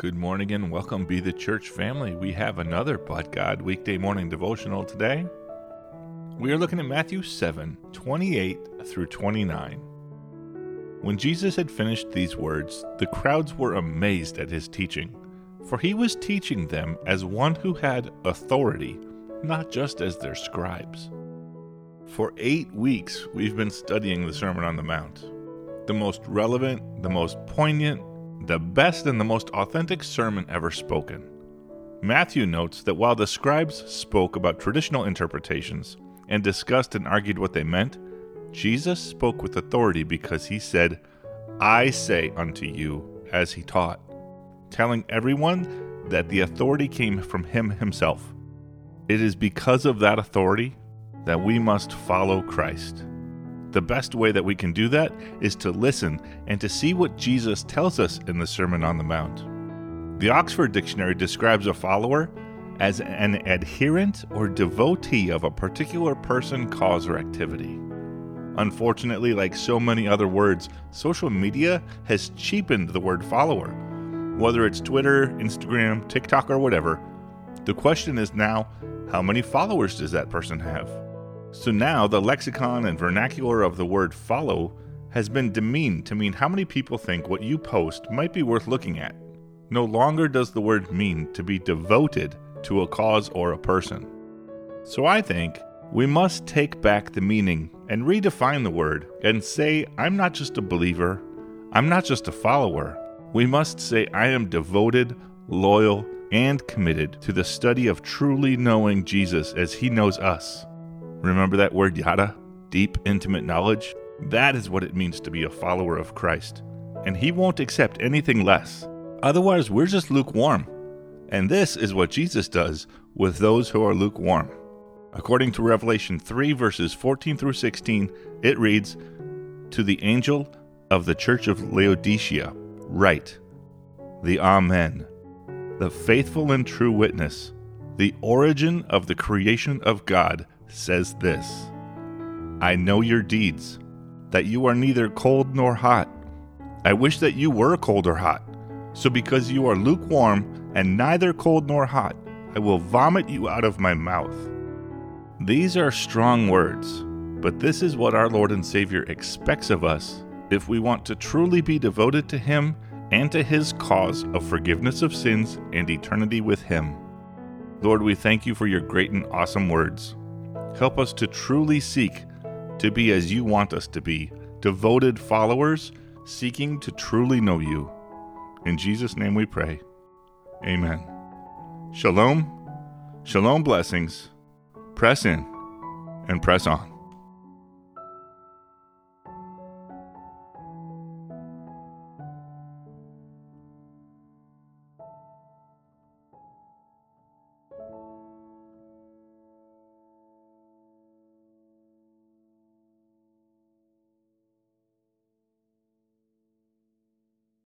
Good morning and welcome, Be the Church family. We have another But God weekday morning devotional today. We are looking at Matthew 7 28 through 29. When Jesus had finished these words, the crowds were amazed at his teaching, for he was teaching them as one who had authority, not just as their scribes. For eight weeks, we've been studying the Sermon on the Mount, the most relevant, the most poignant, the best and the most authentic sermon ever spoken. Matthew notes that while the scribes spoke about traditional interpretations and discussed and argued what they meant, Jesus spoke with authority because he said, I say unto you, as he taught, telling everyone that the authority came from him himself. It is because of that authority that we must follow Christ. The best way that we can do that is to listen and to see what Jesus tells us in the Sermon on the Mount. The Oxford Dictionary describes a follower as an adherent or devotee of a particular person, cause, or activity. Unfortunately, like so many other words, social media has cheapened the word follower. Whether it's Twitter, Instagram, TikTok, or whatever, the question is now how many followers does that person have? So now the lexicon and vernacular of the word follow has been demeaned to mean how many people think what you post might be worth looking at. No longer does the word mean to be devoted to a cause or a person. So I think we must take back the meaning and redefine the word and say, I'm not just a believer, I'm not just a follower. We must say, I am devoted, loyal, and committed to the study of truly knowing Jesus as he knows us. Remember that word yada? Deep, intimate knowledge? That is what it means to be a follower of Christ. And He won't accept anything less. Otherwise, we're just lukewarm. And this is what Jesus does with those who are lukewarm. According to Revelation 3, verses 14 through 16, it reads To the angel of the church of Laodicea, write, The Amen, the faithful and true witness, the origin of the creation of God says this I know your deeds, that you are neither cold nor hot. I wish that you were cold or hot. So, because you are lukewarm and neither cold nor hot, I will vomit you out of my mouth. These are strong words, but this is what our Lord and Savior expects of us if we want to truly be devoted to Him and to His cause of forgiveness of sins and eternity with Him. Lord, we thank you for your great and awesome words. Help us to truly seek to be as you want us to be, devoted followers seeking to truly know you. In Jesus' name we pray. Amen. Shalom, shalom blessings. Press in and press on.